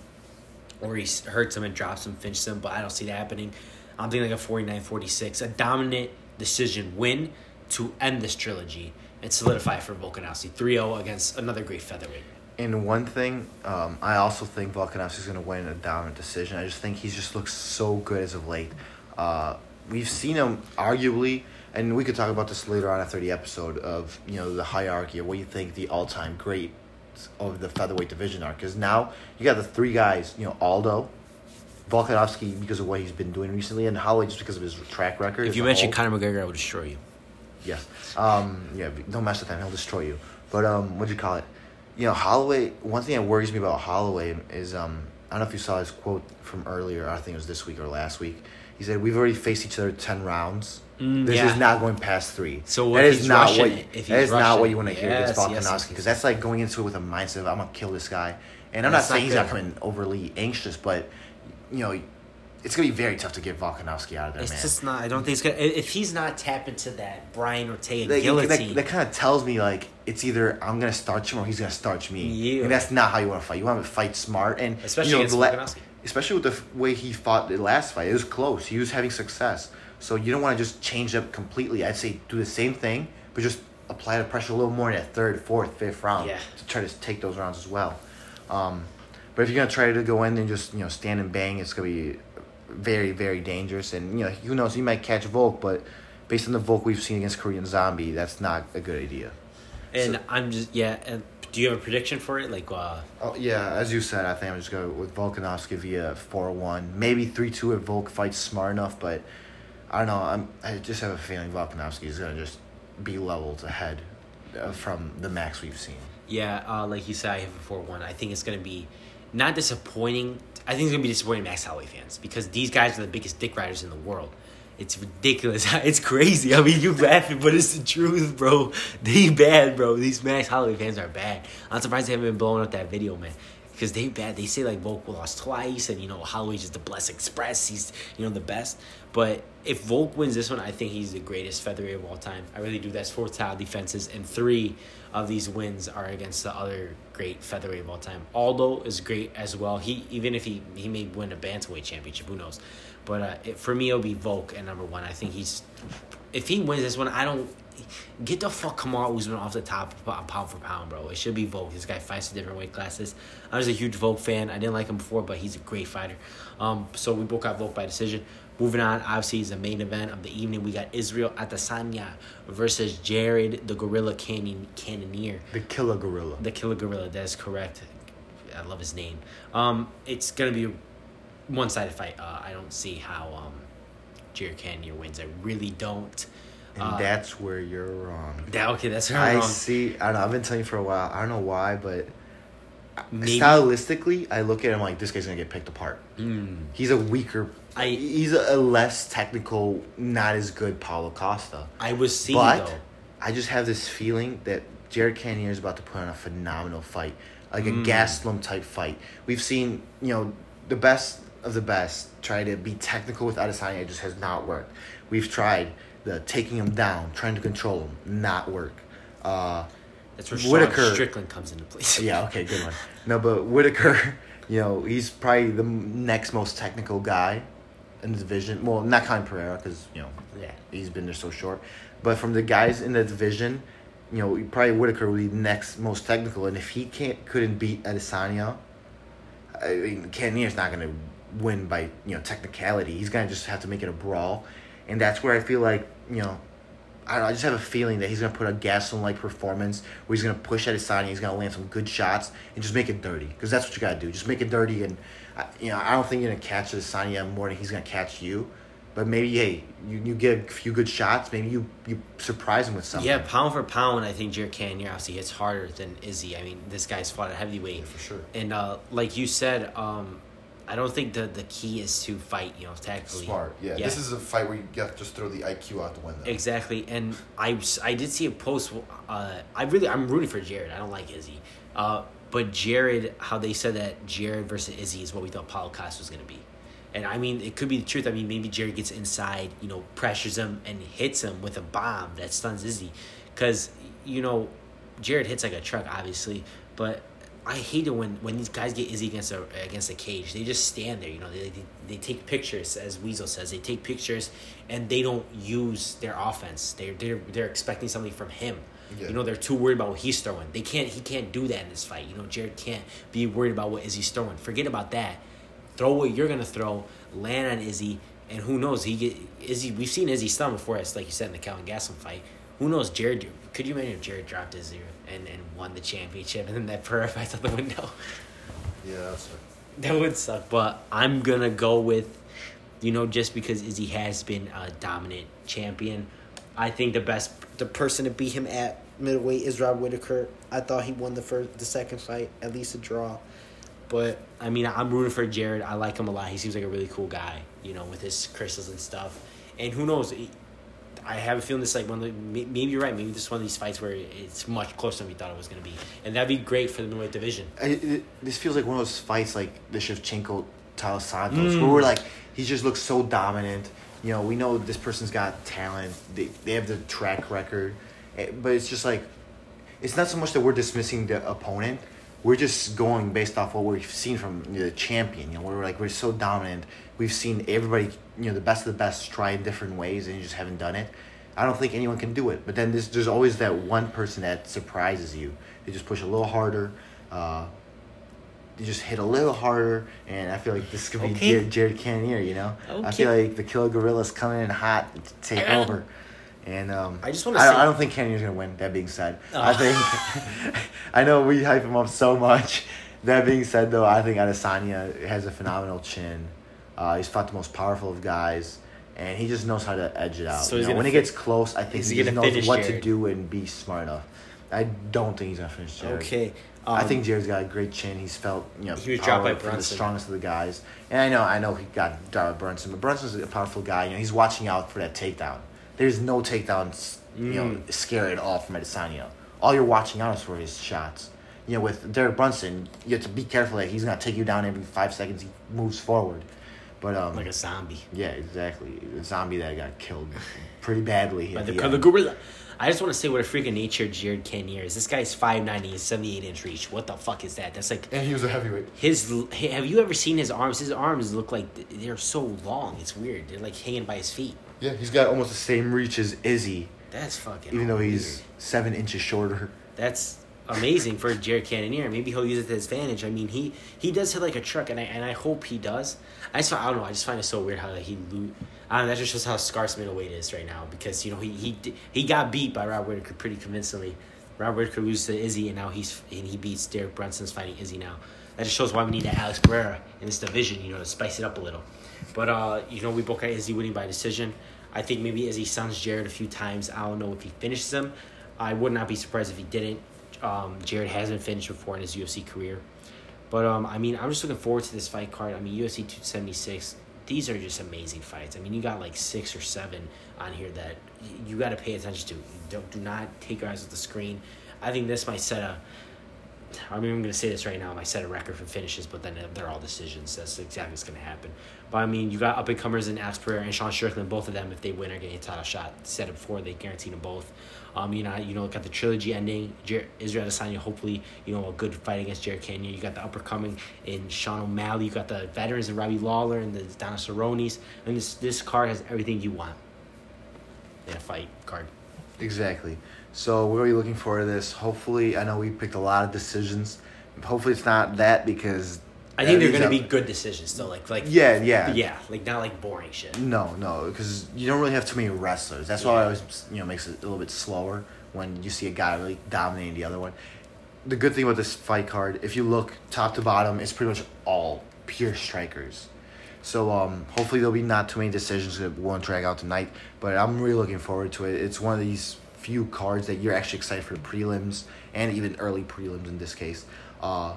or he hurts him and drops him, finishes him, but I don't see that happening. I'm thinking like a 49 46, a dominant decision win to end this trilogy and solidify for Volkanovski 3 0 against another great featherweight. And one thing, um, I also think Volkanovski is going to win a dominant decision. I just think he's just looks so good as of late. Uh, we've seen him arguably, and we could talk about this later on after the episode of you know the hierarchy of what you think the all time great of the featherweight division are. Because now you got the three guys, you know Aldo, Volkanovski because of what he's been doing recently, and Holloway just because of his track record. If you a mentioned. Conor McGregor, I would destroy you. Yes. Um, yeah, don't mess with him. He'll destroy you. But um, what do you call it? You know, Holloway. One thing that worries me about Holloway is um, I don't know if you saw his quote from earlier. I think it was this week or last week. He said, "We've already faced each other ten rounds. Mm, this yeah. is not going past three. So what that is not what? If that he's not what you want to hear Yes, against Volkanovski yes, because that's like going into it with a mindset of I'm gonna kill this guy. And I'm That's not saying not he's not coming overly anxious, but you know, it's gonna be very tough to get Volkanovski out of there, It's man. just not. I don't think it's gonna. If he's not tapped into that Brian Ortega Like, guillotine, that, that kind of tells me like it's either I'm gonna starch him or he's gonna starch me. Yeah. And that's not how you want to fight. You want to fight smart and Especially you know, against the la- especially with the way he fought the last fight. It was close. He was having success. So you don't want to just change up completely. I'd say do the same thing, but just apply the pressure a little more in that third, fourth, fifth round Yeah. to try to take those rounds as well. Um, but if you're gonna try to go in and just you know stand and bang, it's gonna be very very dangerous. And you know who knows, you might catch Volk, but based on the Volk we've seen against Korean Zombie, that's not a good idea. and so- I'm just yeah. And do you have a prediction for it? Like, uh, Oh yeah, as you said, I think I'm just going with Volkanovski via four one, maybe three two if Volk fights smart enough. But I don't know. I'm I just have a feeling Volkanovski is gonna just be levels ahead uh, from the max we've seen. Yeah, uh, like you said, I have a four one. I think it's gonna be not disappointing. I think it's gonna be disappointing Max Holloway fans because these guys are the biggest dick riders in the world, It's ridiculous. It's crazy. I mean, you laughing, but it's the truth, bro. They bad, bro. These Max Holloway fans are bad. I'm surprised they haven't been blowing up that video, man. Because they bad. They say like Volk lost twice, and you know Holloway's just the Blessed Express. He's you know the best. But if Volk wins this one, I think he's the greatest featherweight of all time. I really do. That's four title defenses, and three of these wins are against the other great featherweight of all time. Aldo is great as well. He even if he he may win a bantamweight championship, who knows? But uh, it, for me, it'll be Volk at number one. I think he's if he wins this one, I don't get the fuck Kamaru Usman off the top pound for pound, bro. It should be Volk. This guy fights in different weight classes. I was a huge Volk fan. I didn't like him before, but he's a great fighter. Um, so we both got Volk by decision. Moving on, obviously, is the main event of the evening. We got Israel Adesanya versus Jared the Gorilla Canyon Cannonier. The Killer Gorilla. The Killer Gorilla. That is correct. I love his name. Um, it's gonna be a one-sided fight. Uh, I don't see how um, Jared Cannonier wins. I really don't. And uh, that's where you're wrong. That, okay, that's where i wrong. see. I don't know. I've been telling you for a while. I don't know why, but Maybe. stylistically, I look at him like this guy's gonna get picked apart. Mm. He's a weaker. I, he's a, less technical, not as good Paulo Costa. I was seeing but though. I just have this feeling that Jared Cannonier is about to put on a phenomenal fight, like a mm. Gastelum type fight. We've seen, you know, the best of the best try to be technical with Adesanya. It just has not worked. We've tried the taking him down, trying to control him, not work. Uh, That's where Whittaker, Strickland comes into place. yeah, okay, good one. No, but Whittaker, you know, he's probably the next most technical guy in the division. Well, not Colin Pereira because you know, yeah, he's been there so short. But from the guys in the division, you know, probably Whittaker would be the next most technical. And if he can't couldn't beat Adesanya, I mean, Cannonier's not gonna win by you know technicality. He's gonna just have to make it a brawl, and that's where I feel like you know. I, know, I just have a feeling that he's gonna put a Gastelum like performance where he's gonna push at his side and he's gonna land some good shots and just make it dirty because that's what you gotta do. Just make it dirty and you know I don't think you're gonna catch Adesanya more than he's gonna catch you. But maybe hey, you, you get a few good shots. Maybe you, you surprise him with something. Yeah, pound for pound, I think Jared Cannonier obviously hits harder than Izzy. I mean, this guy's fought at heavyweight yeah, for sure. And uh, like you said, um, I don't think the the key is to fight, you know, tactically. Smart, yeah. yeah. This is a fight where you have to just throw the IQ out the window. Exactly, and I, I did see a post. Uh, I really I'm rooting for Jared. I don't like Izzy, uh, but Jared, how they said that Jared versus Izzy is what we thought Paulo Costa was gonna be, and I mean it could be the truth. I mean maybe Jared gets inside, you know, pressures him and hits him with a bomb that stuns Izzy, because you know, Jared hits like a truck, obviously, but I hate it when, when these guys get Izzy against a against a cage. They just stand there, you know. They, they they take pictures, as Weasel says. They take pictures, and they don't use their offense. They're they're they're expecting something from him. Yeah. You know, they're too worried about what he's throwing. They can't. He can't do that in this fight. You know, Jared can't be worried about what Izzy's throwing. Forget about that. Throw what you're gonna throw. Land on Izzy, and who knows? He get Izzy. We've seen Izzy stun before. It's like you said in the Kelvin Gastelum fight. Who knows? Jared. Could you imagine if Jared dropped Izzy and, and won the championship and then that purifies out the window. Yeah, that suck. That would suck. But I'm gonna go with, you know, just because Izzy has been a dominant champion, I think the best the person to beat him at middleweight is Rob Whittaker. I thought he won the first the second fight, at least a draw. But I mean, I'm rooting for Jared. I like him a lot. He seems like a really cool guy, you know, with his crystals and stuff. And who knows? I have a feeling this like one. Of the, maybe you're right. Maybe this is one of these fights where it's much closer than we thought it was going to be, and that'd be great for the middleweight division. It, it, this feels like one of those fights like the Shevchenko, Taila Santos, mm. where we're like he just looks so dominant. You know, we know this person's got talent. They they have the track record, eh, but it's just like it's not so much that we're dismissing the opponent. We're just going based off what we've seen from the champion. You know, we're like we're so dominant we've seen everybody, you know, the best of the best try in different ways, and you just haven't done it. I don't think anyone can do it. But then there's there's always that one person that surprises you. They just push a little harder. Uh, just hit a little harder, and I feel like this could be okay. Jared, Jared Cannonier. You know, okay. I feel like the Killer Gorilla's coming in hot to take over. And um, I just want to. I, I, don't think Cannonier's gonna win. That being said, oh. I think I know we hype him up so much. That being said, though, I think Adesanya has a phenomenal chin. Uh, he's fought the most powerful of guys, and he just knows how to edge it out. So you know, when it gets close, I think he, he just knows what Jared. to do and be smart enough. I don't think he's gonna finish Jared. Okay. I um, think Jared's got a great chin. He's felt you know He was dropped by from the strongest of the guys, and I know I know he got dropped by Brunson, but Brunson's a powerful guy. You know he's watching out for that takedown. There's no takedowns, you know, Mm. scary at all from Adesanya. All you're watching out is for his shots. You know, with Derek Brunson, you have to be careful that he's gonna take you down every five seconds he moves forward. But um, like a zombie. yeah, exactly, a zombie that got killed pretty badly. By the, the the gorilla. I just want to say what a freaking nature Jared Cannonier is. This guy's 5'9", he's 78 inch reach. What the fuck is that? That's like And he was a heavyweight. his. Have you ever seen his arms? His arms look like they're so long. It's weird. They're like hanging by his feet. Yeah, he's got almost the same reach as Izzy, That's fucking. even though weird. he's seven inches shorter. That's amazing for Jared Cannonier. Maybe he'll use it to his advantage. I mean, he he does hit like a truck, and I and I hope he does. I just I don't know. I just find it so weird how he lo- I don't know. That just shows how scarce middleweight is right now because you know he he he got beat by Rob Whittaker pretty convincingly. Rob Whittaker loses to Izzy, and now he's and he beats Derek Brunson's fighting Izzy now. That just shows why we need that Alex Pereira in this division, you know, to spice it up a little. But uh, you know, we both got Izzy winning by decision. I think maybe Izzy stuns Jared a few times. I don't know if he finishes him. I would not be surprised if he didn't. Um, Jared hasn't finished before in his UFC career. But um, I mean, I'm just looking forward to this fight card. I mean, UFC 276. These are just amazing fights. I mean, you got like six or seven on here that you got to pay attention to. Don't do not take your eyes off the screen. I think this might set a. I mean, I'm to say this right now. Might set a record for finishes, but then they're all decisions. That's exactly what's going to happen. But I mean, you got up and comers in Alex and Sean Strickland. Both of them, if they win, are getting a title shot. Said it before, they guaranteed them both. Um, you know, you know, got the trilogy ending. Jer- Israel Adesanya, hopefully, you know, a good fight against Jared Cannonier. You got the upper coming in Sean O'Malley. You got the veterans in Robbie Lawler and the Donna Cerrone's. And this this card has everything you want in a fight card. Exactly. So we're really looking forward to this. Hopefully, I know we picked a lot of decisions. Hopefully, it's not that because I think they're going to be good decisions, though. Like, like Yeah, yeah, yeah, like not like boring shit. No, no, because you don't really have too many wrestlers. That's why I always you know makes it a little bit slower when you see a guy really dominating the other one. The good thing about this fight card, if you look top to bottom, it's pretty much all pure strikers. So um, hopefully there'll be not too many decisions that won't drag out tonight. But I'm really looking forward to it. It's one of these few cards that you're actually excited for prelims and even early prelims in this case. Uh,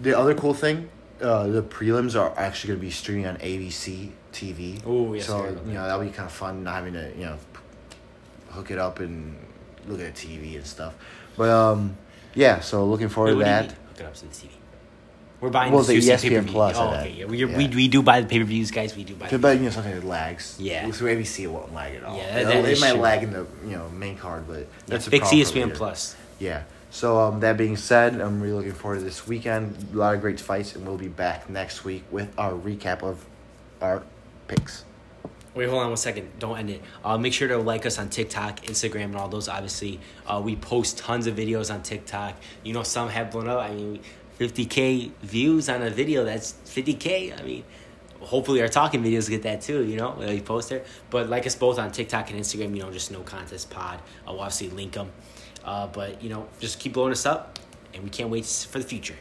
the other cool thing, uh, the prelims are actually going to be streaming on ABC TV. Ooh, yes, So you that. know that'll be kind of fun not having to you know hook it up and look at the TV and stuff. But um, yeah. So looking forward Wait, to that. Hook it up to the TV. We're buying Well, the ESPN pay-per-view. Plus, Oh, okay, yeah. We, we, Yeah. we do buy the pay per views, guys. We do buy. But you know something that lags. Yeah. Through ABC, it won't lag at all. Yeah, It'll- that it might true. lag in the you know main card, but that's a Fix ESPN later. Plus. Yeah. So um, that being said, I'm really looking forward to this weekend. A lot of great fights, and we'll be back next week with our recap of our picks. Wait, hold on one second. Don't end it. Uh, make sure to like us on TikTok, Instagram, and all those. Obviously, uh, we post tons of videos on TikTok. You know, some have blown up. I mean, 50k views on a video. That's 50k. I mean, hopefully our talking videos get that too. You know, we post there. But like us both on TikTok and Instagram. You know, just no contest pod. I'll obviously link them. Uh, but you know, just keep blowing us up, and we can't wait for the future.